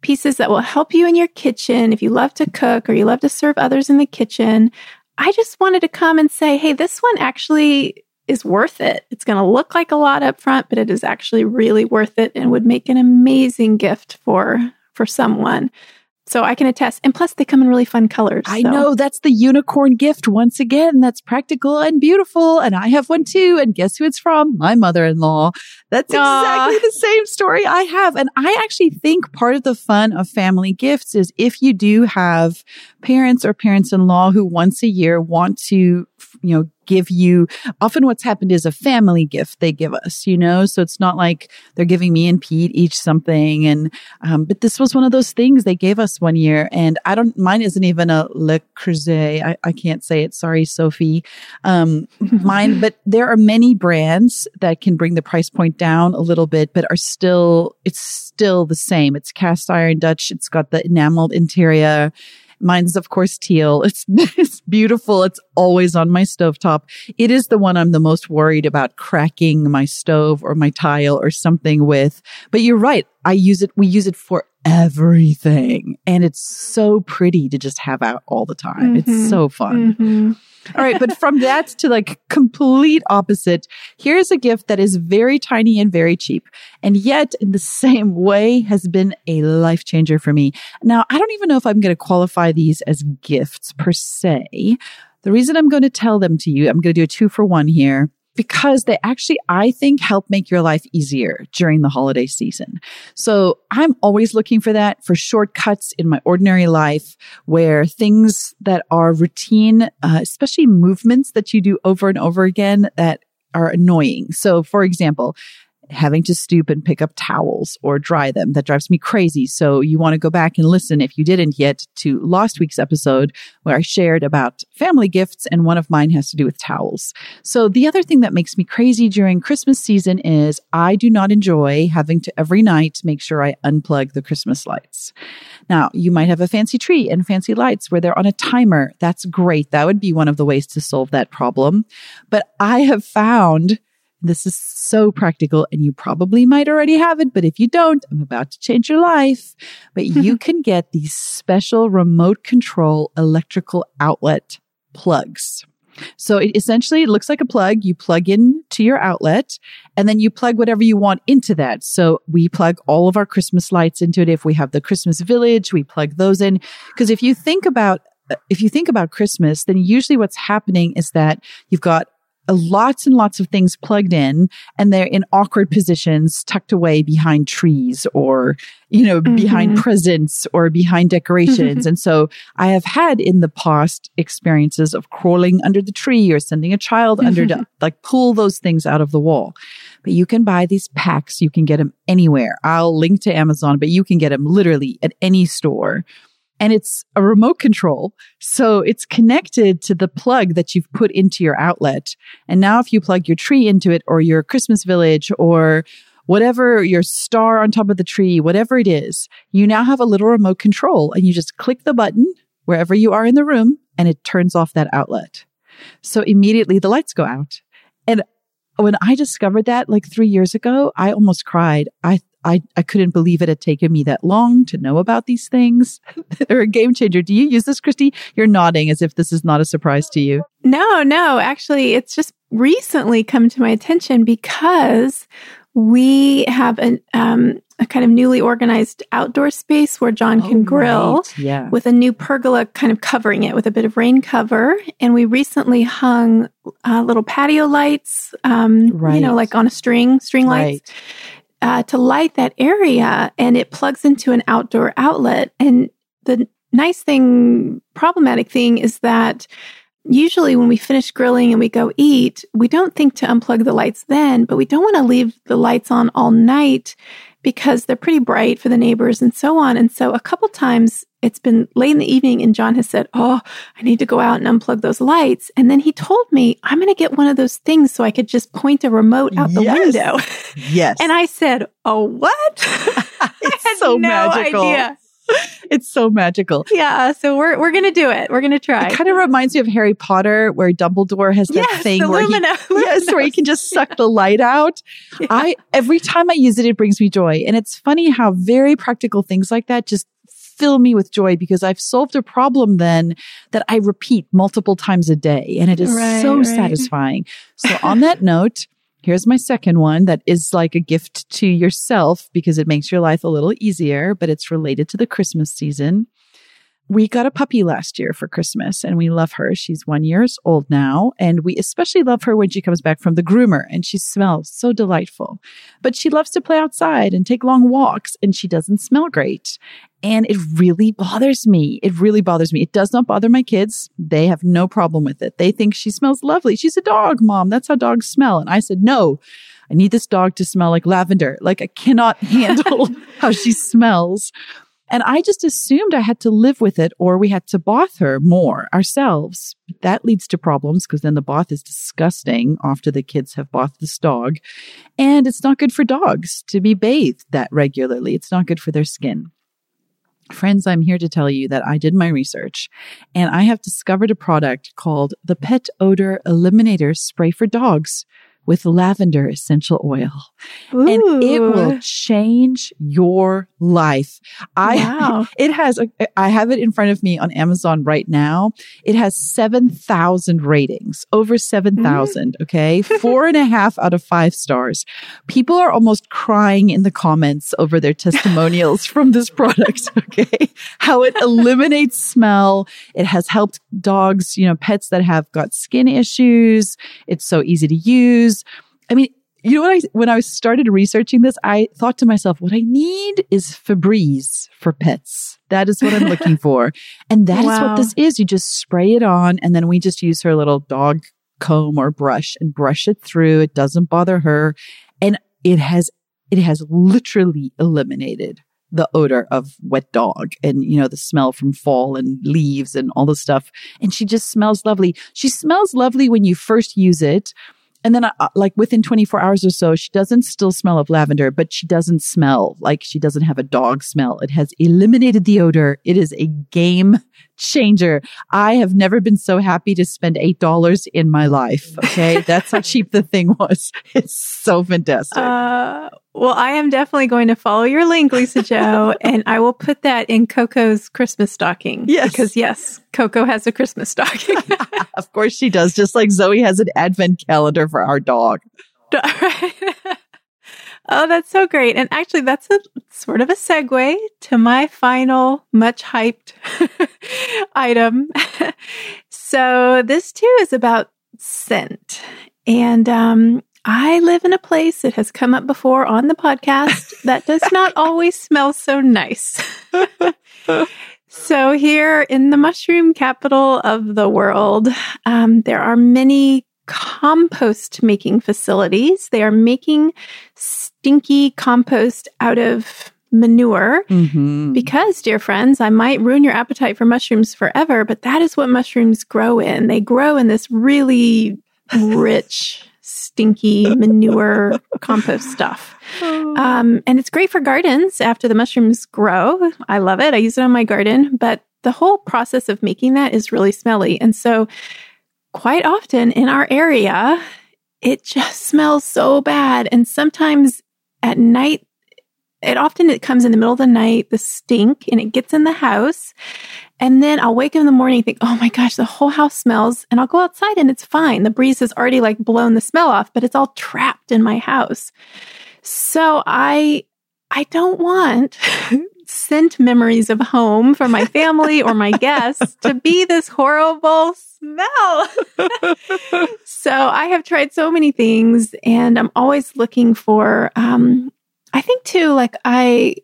pieces that will help you in your kitchen if you love to cook or you love to serve others in the kitchen. I just wanted to come and say, hey, this one actually is worth it. It's going to look like a lot up front, but it is actually really worth it and would make an amazing gift for for someone. So I can attest. And plus, they come in really fun colors. I so. know that's the unicorn gift once again. That's practical and beautiful. And I have one too. And guess who it's from? My mother in law. That's Aww. exactly the same story I have. And I actually think part of the fun of family gifts is if you do have parents or parents in law who once a year want to, you know, give you often what's happened is a family gift they give us, you know? So it's not like they're giving me and Pete each something. And, um, but this was one of those things they gave us one year. And I don't, mine isn't even a Le Creuset. I, I can't say it. Sorry, Sophie. Um, mine, but there are many brands that can bring the price point down a little bit, but are still, it's still the same. It's cast iron Dutch. It's got the enameled interior Mine's of course teal. It's, it's beautiful. It's always on my stovetop. It is the one I'm the most worried about cracking my stove or my tile or something with. But you're right. I use it. We use it for everything. And it's so pretty to just have out all the time. Mm-hmm. It's so fun. Mm-hmm. All right. But from that to like complete opposite, here's a gift that is very tiny and very cheap. And yet in the same way has been a life changer for me. Now, I don't even know if I'm going to qualify these as gifts per se. The reason I'm going to tell them to you, I'm going to do a two for one here because they actually, I think, help make your life easier during the holiday season. So I'm always looking for that for shortcuts in my ordinary life where things that are routine, uh, especially movements that you do over and over again that are annoying. So for example, having to stoop and pick up towels or dry them. That drives me crazy. So you want to go back and listen if you didn't yet to last week's episode where I shared about family gifts and one of mine has to do with towels. So the other thing that makes me crazy during Christmas season is I do not enjoy having to every night make sure I unplug the Christmas lights. Now, you might have a fancy tree and fancy lights where they're on a timer. That's great. That would be one of the ways to solve that problem. But I have found this is so practical and you probably might already have it, but if you don't, I'm about to change your life. But you can get these special remote control electrical outlet plugs. So it essentially it looks like a plug. You plug in to your outlet and then you plug whatever you want into that. So we plug all of our Christmas lights into it. If we have the Christmas village, we plug those in. Because if you think about if you think about Christmas, then usually what's happening is that you've got lots and lots of things plugged in and they're in awkward positions tucked away behind trees or you know mm-hmm. behind presents or behind decorations. And so i have had in the past experiences of crawling under the tree or sending a child under to like pull those things out of the wall. But you can buy these packs. You can get them anywhere. I'll link to amazon but you can get them literally at any store and it's a remote control. So it's connected to the plug that you've put into your outlet. And now if you plug your tree into it or your Christmas village or whatever your star on top of the tree, whatever it is, you now have a little remote control and you just click the button wherever you are in the room and it turns off that outlet. So immediately the lights go out. And when I discovered that like three years ago, I almost cried. I I, I couldn't believe it had taken me that long to know about these things. They're a game changer. Do you use this, Christie? You're nodding as if this is not a surprise to you. No, no. Actually, it's just recently come to my attention because we have an, um, a kind of newly organized outdoor space where John can oh, grill right. yeah. with a new pergola kind of covering it with a bit of rain cover. And we recently hung uh, little patio lights, um, right. you know, like on a string, string lights. Right uh, to light that area and it plugs into an outdoor outlet. And the nice thing, problematic thing is that usually when we finish grilling and we go eat, we don't think to unplug the lights then, but we don't want to leave the lights on all night because they're pretty bright for the neighbors and so on. And so a couple times it's been late in the evening and John has said, Oh, I need to go out and unplug those lights. And then he told me, I'm going to get one of those things so I could just point a remote out the yes. window. Yes. and I said, Oh, what? it's so no magical. Idea. It's so magical. Yeah, so we're we're gonna do it. We're gonna try. It kind of reminds me of Harry Potter, where Dumbledore has that yes, thing where Lumina, he yes, where he can just suck the light out. Yeah. I every time I use it, it brings me joy, and it's funny how very practical things like that just fill me with joy because I've solved a problem then that I repeat multiple times a day. And it is right, so right. satisfying. So on that note, here's my second one that is like a gift to yourself because it makes your life a little easier, but it's related to the Christmas season. We got a puppy last year for Christmas and we love her. She's one years old now. And we especially love her when she comes back from the groomer and she smells so delightful. But she loves to play outside and take long walks and she doesn't smell great. And it really bothers me. It really bothers me. It does not bother my kids. They have no problem with it. They think she smells lovely. She's a dog, mom. That's how dogs smell. And I said, no, I need this dog to smell like lavender. Like I cannot handle how she smells. And I just assumed I had to live with it or we had to bath her more ourselves. That leads to problems because then the bath is disgusting after the kids have bathed this dog. And it's not good for dogs to be bathed that regularly. It's not good for their skin. Friends, I'm here to tell you that I did my research and I have discovered a product called the Pet Odor Eliminator Spray for Dogs with lavender essential oil. Ooh. And it will change your life. I, wow. it has, I have it in front of me on Amazon right now. It has 7,000 ratings, over 7,000. Mm. Okay. Four and a half out of five stars. People are almost crying in the comments over their testimonials from this product. Okay. How it eliminates smell. It has helped dogs, you know, pets that have got skin issues. It's so easy to use. I mean, you know what I when I started researching this, I thought to myself, what I need is Febreze for pets. That is what I'm looking for. And that wow. is what this is. You just spray it on and then we just use her little dog comb or brush and brush it through. It doesn't bother her. And it has it has literally eliminated the odor of wet dog and you know the smell from fall and leaves and all the stuff and she just smells lovely she smells lovely when you first use it and then, uh, like within 24 hours or so, she doesn't still smell of lavender, but she doesn't smell like she doesn't have a dog smell. It has eliminated the odor. It is a game changer. I have never been so happy to spend $8 in my life. Okay. That's how cheap the thing was. It's so fantastic. Uh, well, I am definitely going to follow your link, Lisa-Jo, and I will put that in Coco's Christmas stocking. Yes. Because yes, Coco has a Christmas stocking. of course she does, just like Zoe has an advent calendar for our dog. Oh, that's so great. And actually, that's a sort of a segue to my final, much hyped item. so, this too is about scent. And um, I live in a place that has come up before on the podcast that does not always smell so nice. so, here in the mushroom capital of the world, um, there are many compost making facilities. They are making stinky compost out of manure mm-hmm. because, dear friends, I might ruin your appetite for mushrooms forever, but that is what mushrooms grow in. They grow in this really rich stinky manure compost stuff. Oh. Um, and it's great for gardens after the mushrooms grow. I love it. I use it on my garden, but the whole process of making that is really smelly. And so, quite often in our area, it just smells so bad. And sometimes at night, it often it comes in the middle of the night, the stink, and it gets in the house. And then I'll wake up in the morning and think, oh my gosh, the whole house smells. And I'll go outside and it's fine. The breeze has already like blown the smell off, but it's all trapped in my house. So I, I don't want scent memories of home for my family or my guests to be this horrible smell. so I have tried so many things and I'm always looking for, um, I think too, like I,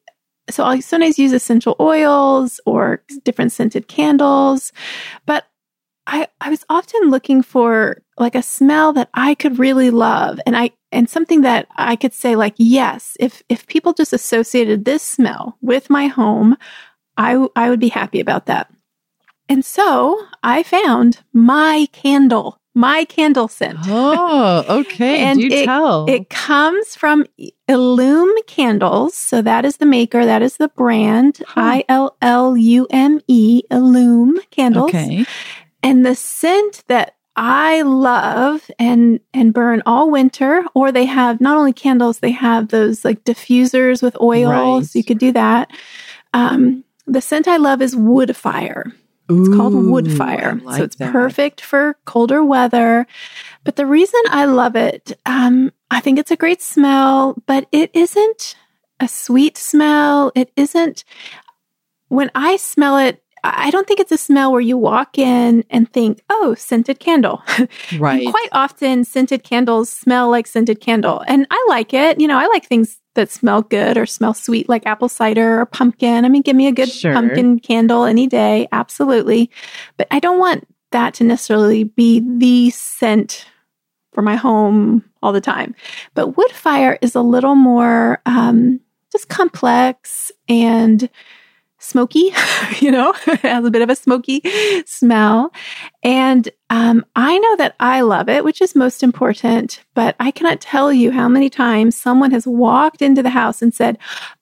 so I'll sometimes use essential oils or different scented candles, but I, I was often looking for like a smell that I could really love and I and something that I could say like yes if if people just associated this smell with my home I I would be happy about that. And so I found my candle my candle scent. Oh, okay. and Do it, tell. It comes from Illume Candles. So that is the maker. That is the brand. I L L U M E, Illume Candles. Okay. And the scent that I love and and burn all winter, or they have not only candles, they have those like diffusers with oil. Right. So you could do that. Um, the scent I love is wood fire. It's Ooh, called wood fire. Like so it's that. perfect for colder weather. But the reason I love it, um, I think it's a great smell, but it isn't a sweet smell. It isn't, when I smell it, I don't think it's a smell where you walk in and think, oh, scented candle. Right. Quite often, scented candles smell like scented candle. And I like it. You know, I like things that smell good or smell sweet, like apple cider or pumpkin. I mean, give me a good Sure. pumpkin candle any day. Absolutely. But I don't want that to necessarily be the scent for my home all the time. But wood fire is a little more um, just complex and smoky, you know, has a bit of a smoky smell. And um, I know that I love it, which is most important, but I cannot tell you how many times someone has walked into the house and said,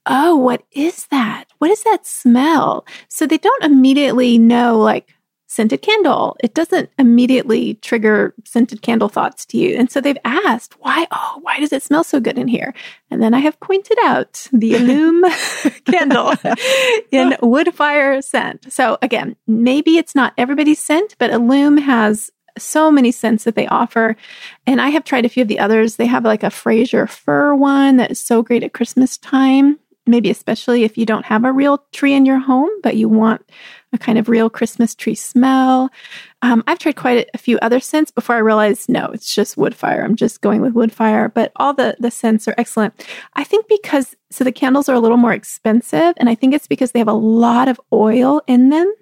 Oh, what is that? What is that smell? So they don't immediately know, like, scented candle. It doesn't immediately trigger scented candle thoughts to you. And so they've asked, why, oh, why does it smell so good in here? And then I have pointed out the Illume candle in wood fire scent. So again, maybe it's not everybody's scent, but Illume has so many scents that they offer. And I have tried a few of the others. They have like a Fraser fir one that is so great at Christmas time. Maybe especially if you don't have a real tree in your home, but you want a kind of real Christmas tree smell. Um, I've tried quite a, few other scents before I realized no, it's just wood fire. I'm just going with wood fire, but all the the scents are excellent. I think because so the candles are a little more expensive, and I think it's because they have a lot of oil in them.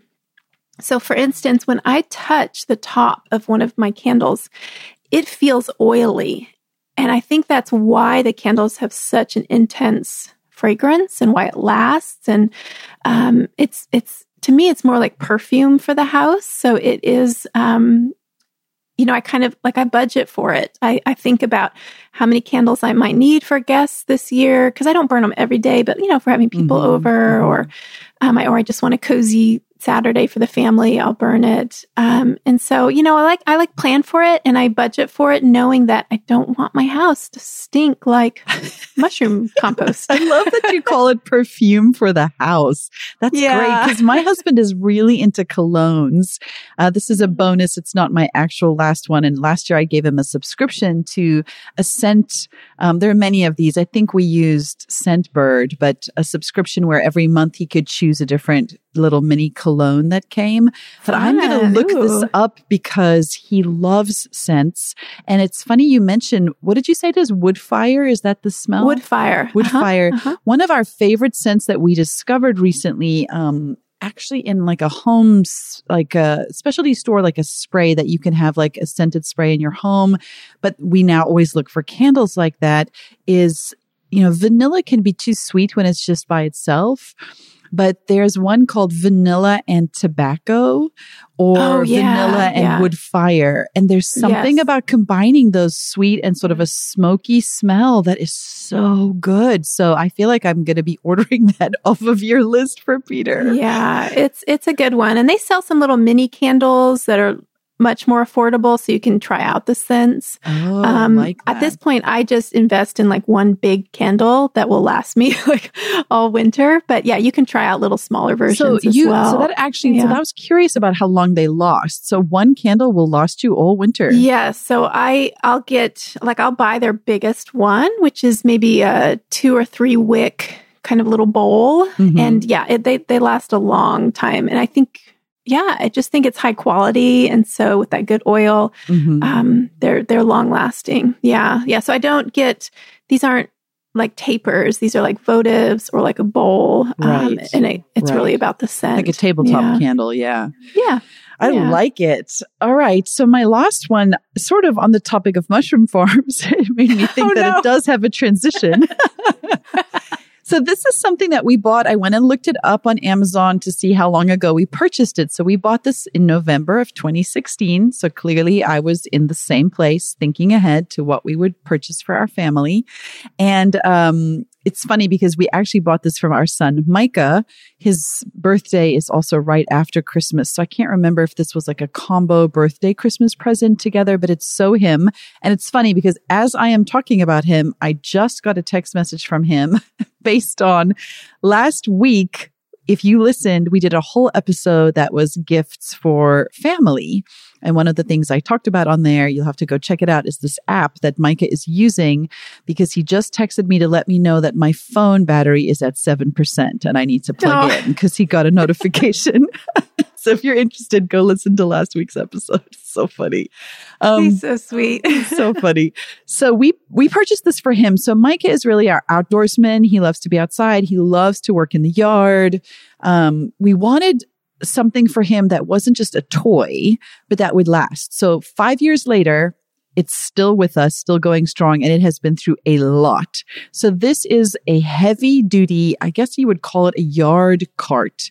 So, for instance, when I touch the top of one of my candles, it feels oily. And I think that's why the candles have such an intense fragrance and why it lasts. And um, it's, it's, to me, it's more like perfume for the house. So it is, um, you know, I kind of like I budget for it. I, I think about how many candles I might need for guests this year because I don't burn them every day, but you know, if we're having people Mhm, over mhm. or um, I, or I just want a cozy Saturday for the family, I'll burn it. Um, and so, you know, I like I like plan for it and I budget for it, knowing that I don't want my house to stink like mushroom compost. I love that you call it perfume for the house. That's great because my husband is really into colognes. Uh, this is a bonus. It's not my actual last one. And last year I gave him a subscription to a scent. Um, there are many of these. I think we used Scentbird, but a subscription where every month he could choose a different little mini cologne that came. But I'm going to look this up because he loves scents. And it's funny you mentioned, what did you say it is? Wood fire? Is that the smell? Wood fire. Wood Uh-huh, fire. uh-huh. One of our favorite scents that we discovered recently, um, actually in like a home like a specialty store, like a spray that you can have like a scented spray in your home. But we now always look for candles like that is, you know, vanilla can be too sweet when it's just by itself. But there's one called vanilla and tobacco or Oh, yeah, vanilla and yeah. wood fire. And there's something Yes. about combining those sweet and sort of a smoky smell that is so good. So I feel like I'm going to be ordering that off of your list for Peter. Yeah, it's it's a good one, and they sell some little mini candles that are much more affordable, so you can try out the scents. Oh, um, like at this point, I just invest in like one big candle that will last me like all winter. But yeah, you can try out little smaller versions So as you, well. so that actually, so Yeah. I was curious about how long they last. So one candle will last you all winter. Yeah, so I I'll get like I'll buy their biggest one, which is maybe a two or three wick kind of little bowl, Mhm. and yeah, it, they they last a long time. And I think yeah, I just think it's high quality, and so with that good oil, Mhm. um, they're they're long lasting. Yeah, yeah. So I don't get these aren't like tapers; these are like votives or like a bowl, um, Right, and it, it's really about the scent, like a tabletop Yeah. candle. Yeah. Yeah, I Yeah. like it. All right. So my last one, sort of on the topic of mushroom farms, it made me think Oh, that no. it does have a transition. so this is something that we bought. I went and looked it up on Amazon to see how long ago we purchased it. So we bought this in November of 2016. So clearly I was in the same place thinking ahead to what we would purchase for our family. And, um, it's funny because we actually bought this from our son, Micah. His birthday is also right after Christmas. So I can't remember if this was like a combo birthday Christmas present together, but it's so him. And it's funny because as I am talking about him, I just got a text message from him based on last week. If you listened, we did a whole episode that was gifts for family. And one of the things I talked about on there, you'll have to go check it out, is this app that Micah is using because he just texted me to let me know that my phone battery is at 7% and I need to plug Oh. in because he got a notification. so if you're interested, go listen to last week's episode. It's so funny. Um, He's so sweet. so funny. So we we purchased this for him. So Micah is really our outdoorsman. He loves to be outside. He loves to work in the yard. Um, we wanted something for him that wasn't just a toy, but that would last. So five years later, it's still with us, still going strong, and it has been through a lot. So this is a heavy duty, I guess you would call it a yard cart.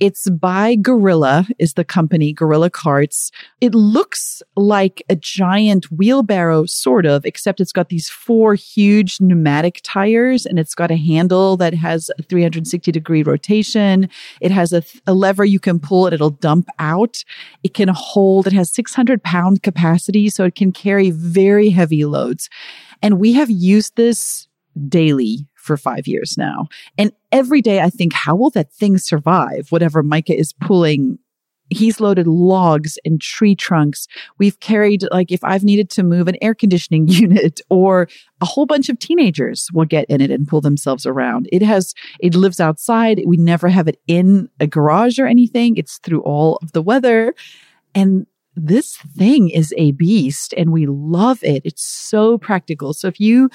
It's by Gorilla is the company, Gorilla Carts. It looks like a giant wheelbarrow, sort of, except it's got these four huge pneumatic tires and it's got a handle that has a 360 degree rotation. It has a, a lever you can pull and it'll dump out. It can hold, it has 600 pound capacity, so it can carry very heavy loads. And we have used this daily for five years now. And every day I think, how will that thing survive? Whatever Micah is pulling he's loaded logs and tree trunks. We've carried, like, if I've needed to move an air conditioning unit or a whole bunch of teenagers will get in it and pull themselves around. It has, it lives outside. We never have it in a garage or anything. It's through all of the weather. And this thing is a beast and we love it. It's so practical. So if you,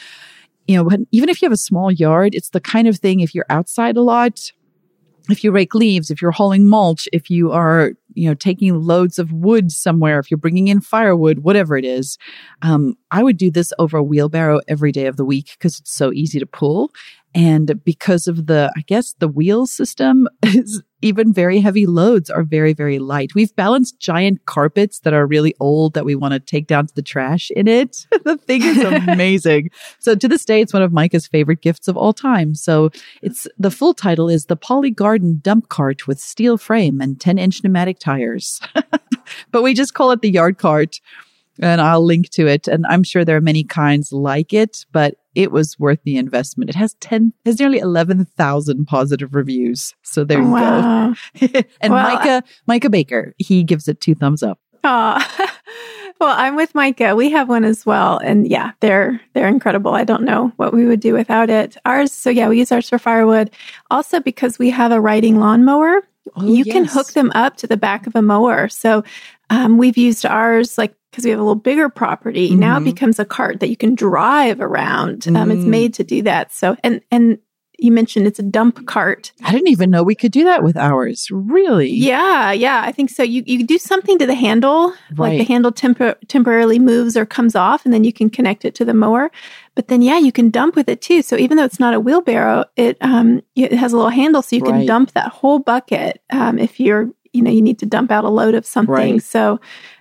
you know, even if you have a small yard, it's the kind of thing if you're outside a lot, if you rake leaves, if you're hauling mulch, if you are, you know, taking loads of wood somewhere, if you're bringing in firewood, whatever it is, um, I would do this over a wheelbarrow every day of the week because it's so easy to pull. And because of the, I guess the wheel system is even very heavy loads are very, very light. We've balanced giant carpets that are really old that we want to take down to the trash in it. the thing is amazing. so to this day, it's one of Micah's favorite gifts of all time. So it's the full title is the Poly Garden Dump Cart with steel frame and 10 inch pneumatic tires. but we just call it the yard cart and I'll link to it. And I'm sure there are many kinds like it, but it was worth the investment. It has 10, has nearly 11,000 positive reviews. So there you wow. go. and well, Micah, Micah Baker, he gives it two thumbs up. Oh, well, I'm with Micah. We have one as well. And yeah, they're, they're incredible. I don't know what we would do without it. Ours. So yeah, we use ours for firewood. Also because we have a riding lawnmower. Oh, you yes. can hook them up to the back of a mower. So um, we've used ours like because we have a little bigger property. Mm-hmm. Now it mm-hmm. becomes a cart that you can drive around. Um, mm. It's made to do that. So, and, and you mentioned it's a dump cart. I didn't even know we could do that with ours. Really? Yeah, yeah. I think so. You you do something to the handle, right. like the handle temp- temporarily moves or comes off, and then you can connect it to the mower. But then, yeah, you can dump with it too. So even though it's not a wheelbarrow, it um it has a little handle, so you can right. dump that whole bucket um, if you're you know you need to dump out a load of something. Right. So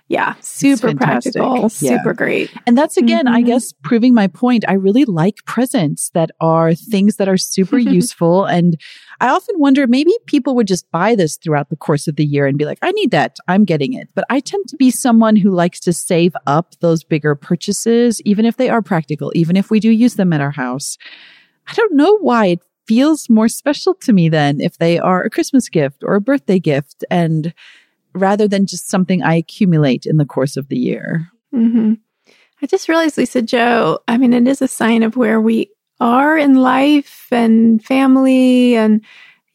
yeah, super practical, yeah. super great. And that's again, mm-hmm. I guess, proving my point. I really like presents that are things that are super useful. And I often wonder maybe people would just buy this throughout the course of the year and be like, I need that. I'm getting it. But I tend to be someone who likes to save up those bigger purchases, even if they are practical, even if we do use them at our house. I don't know why it feels more special to me than if they are a Christmas gift or a birthday gift. And rather than just something I accumulate in the course of the year. Mm-hmm. I just realized, Lisa-Jo, I mean, it is a sign of where we are in life and family and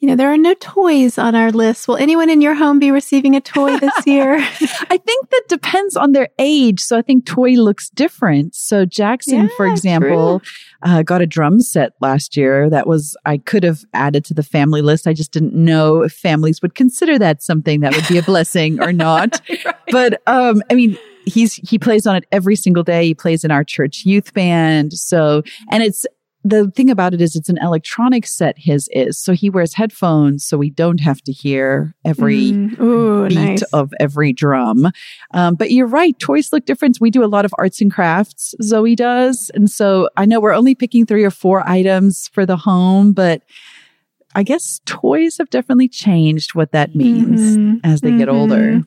you know, there are no toys on our list. Will anyone in your home be receiving a toy this year? I think that depends on their age. So I think toy looks different. So Jackson, yeah, for example, uh, got a drum set last year that was, I could have added to the family list. I just didn't know if families would consider that something that would be a blessing or not. right. But, um, I mean, he's he plays on it every single day. He plays in our church youth band. So and it's the thing about it is it's an electronic set his is so he wears headphones so we don't have to hear every mm. Ooh, beat nice. of every drum um, but you're right toys look different we do a lot of arts and crafts zoe does and so i know we're only picking three or four items for the home but i guess toys have definitely changed what that means mm-hmm. as they mm-hmm. get older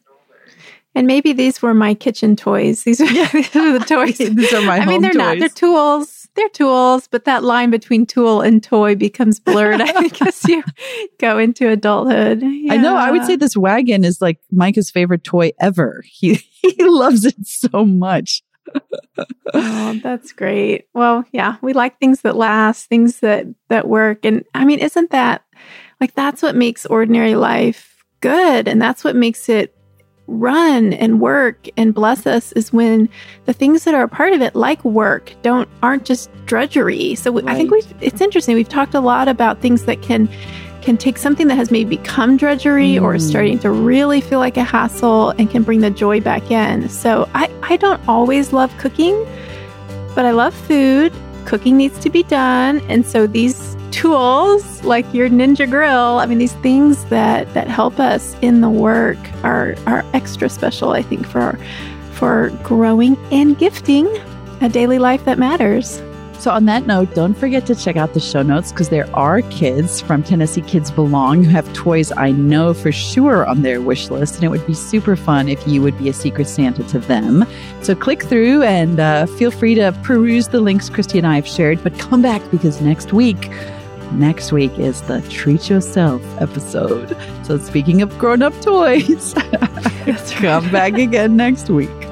and maybe these were my kitchen toys. These are, these are the toys. these are my I mean, they're toys. not. They're tools they're tools, but that line between tool and toy becomes blurred, I think, as you go into adulthood. Yeah. I know. I would say this wagon is like Micah's favorite toy ever. He he loves it so much. oh, that's great. Well, yeah, we like things that last, things that that work, and I mean, isn't that like that's what makes ordinary life good. And that's what makes it run and work and bless us is when the things that are a part of it like work don't aren't just drudgery. So we, i think we've it's interesting. We've talked a lot about things that can can take something that has maybe become drudgery or is Mm. starting to really feel like a hassle and can bring the joy back in. So i i don't always love cooking but i love food. Cooking needs to be done. And so these tools like your ninja grill i mean these things that that help us in the work are are extra special i think for for growing and gifting a daily life that matters So, on that note, don't forget to check out the show notes because there are kids from Tennessee Kids Belong who have toys I know for sure on their wish list. And it would be super fun if you would be a Secret Santa to them. So, click through and uh, feel free to peruse the links Christie and I have shared. But come back because next week, next week is the Treat Yourself episode. So, speaking of grown up toys, come back again next week.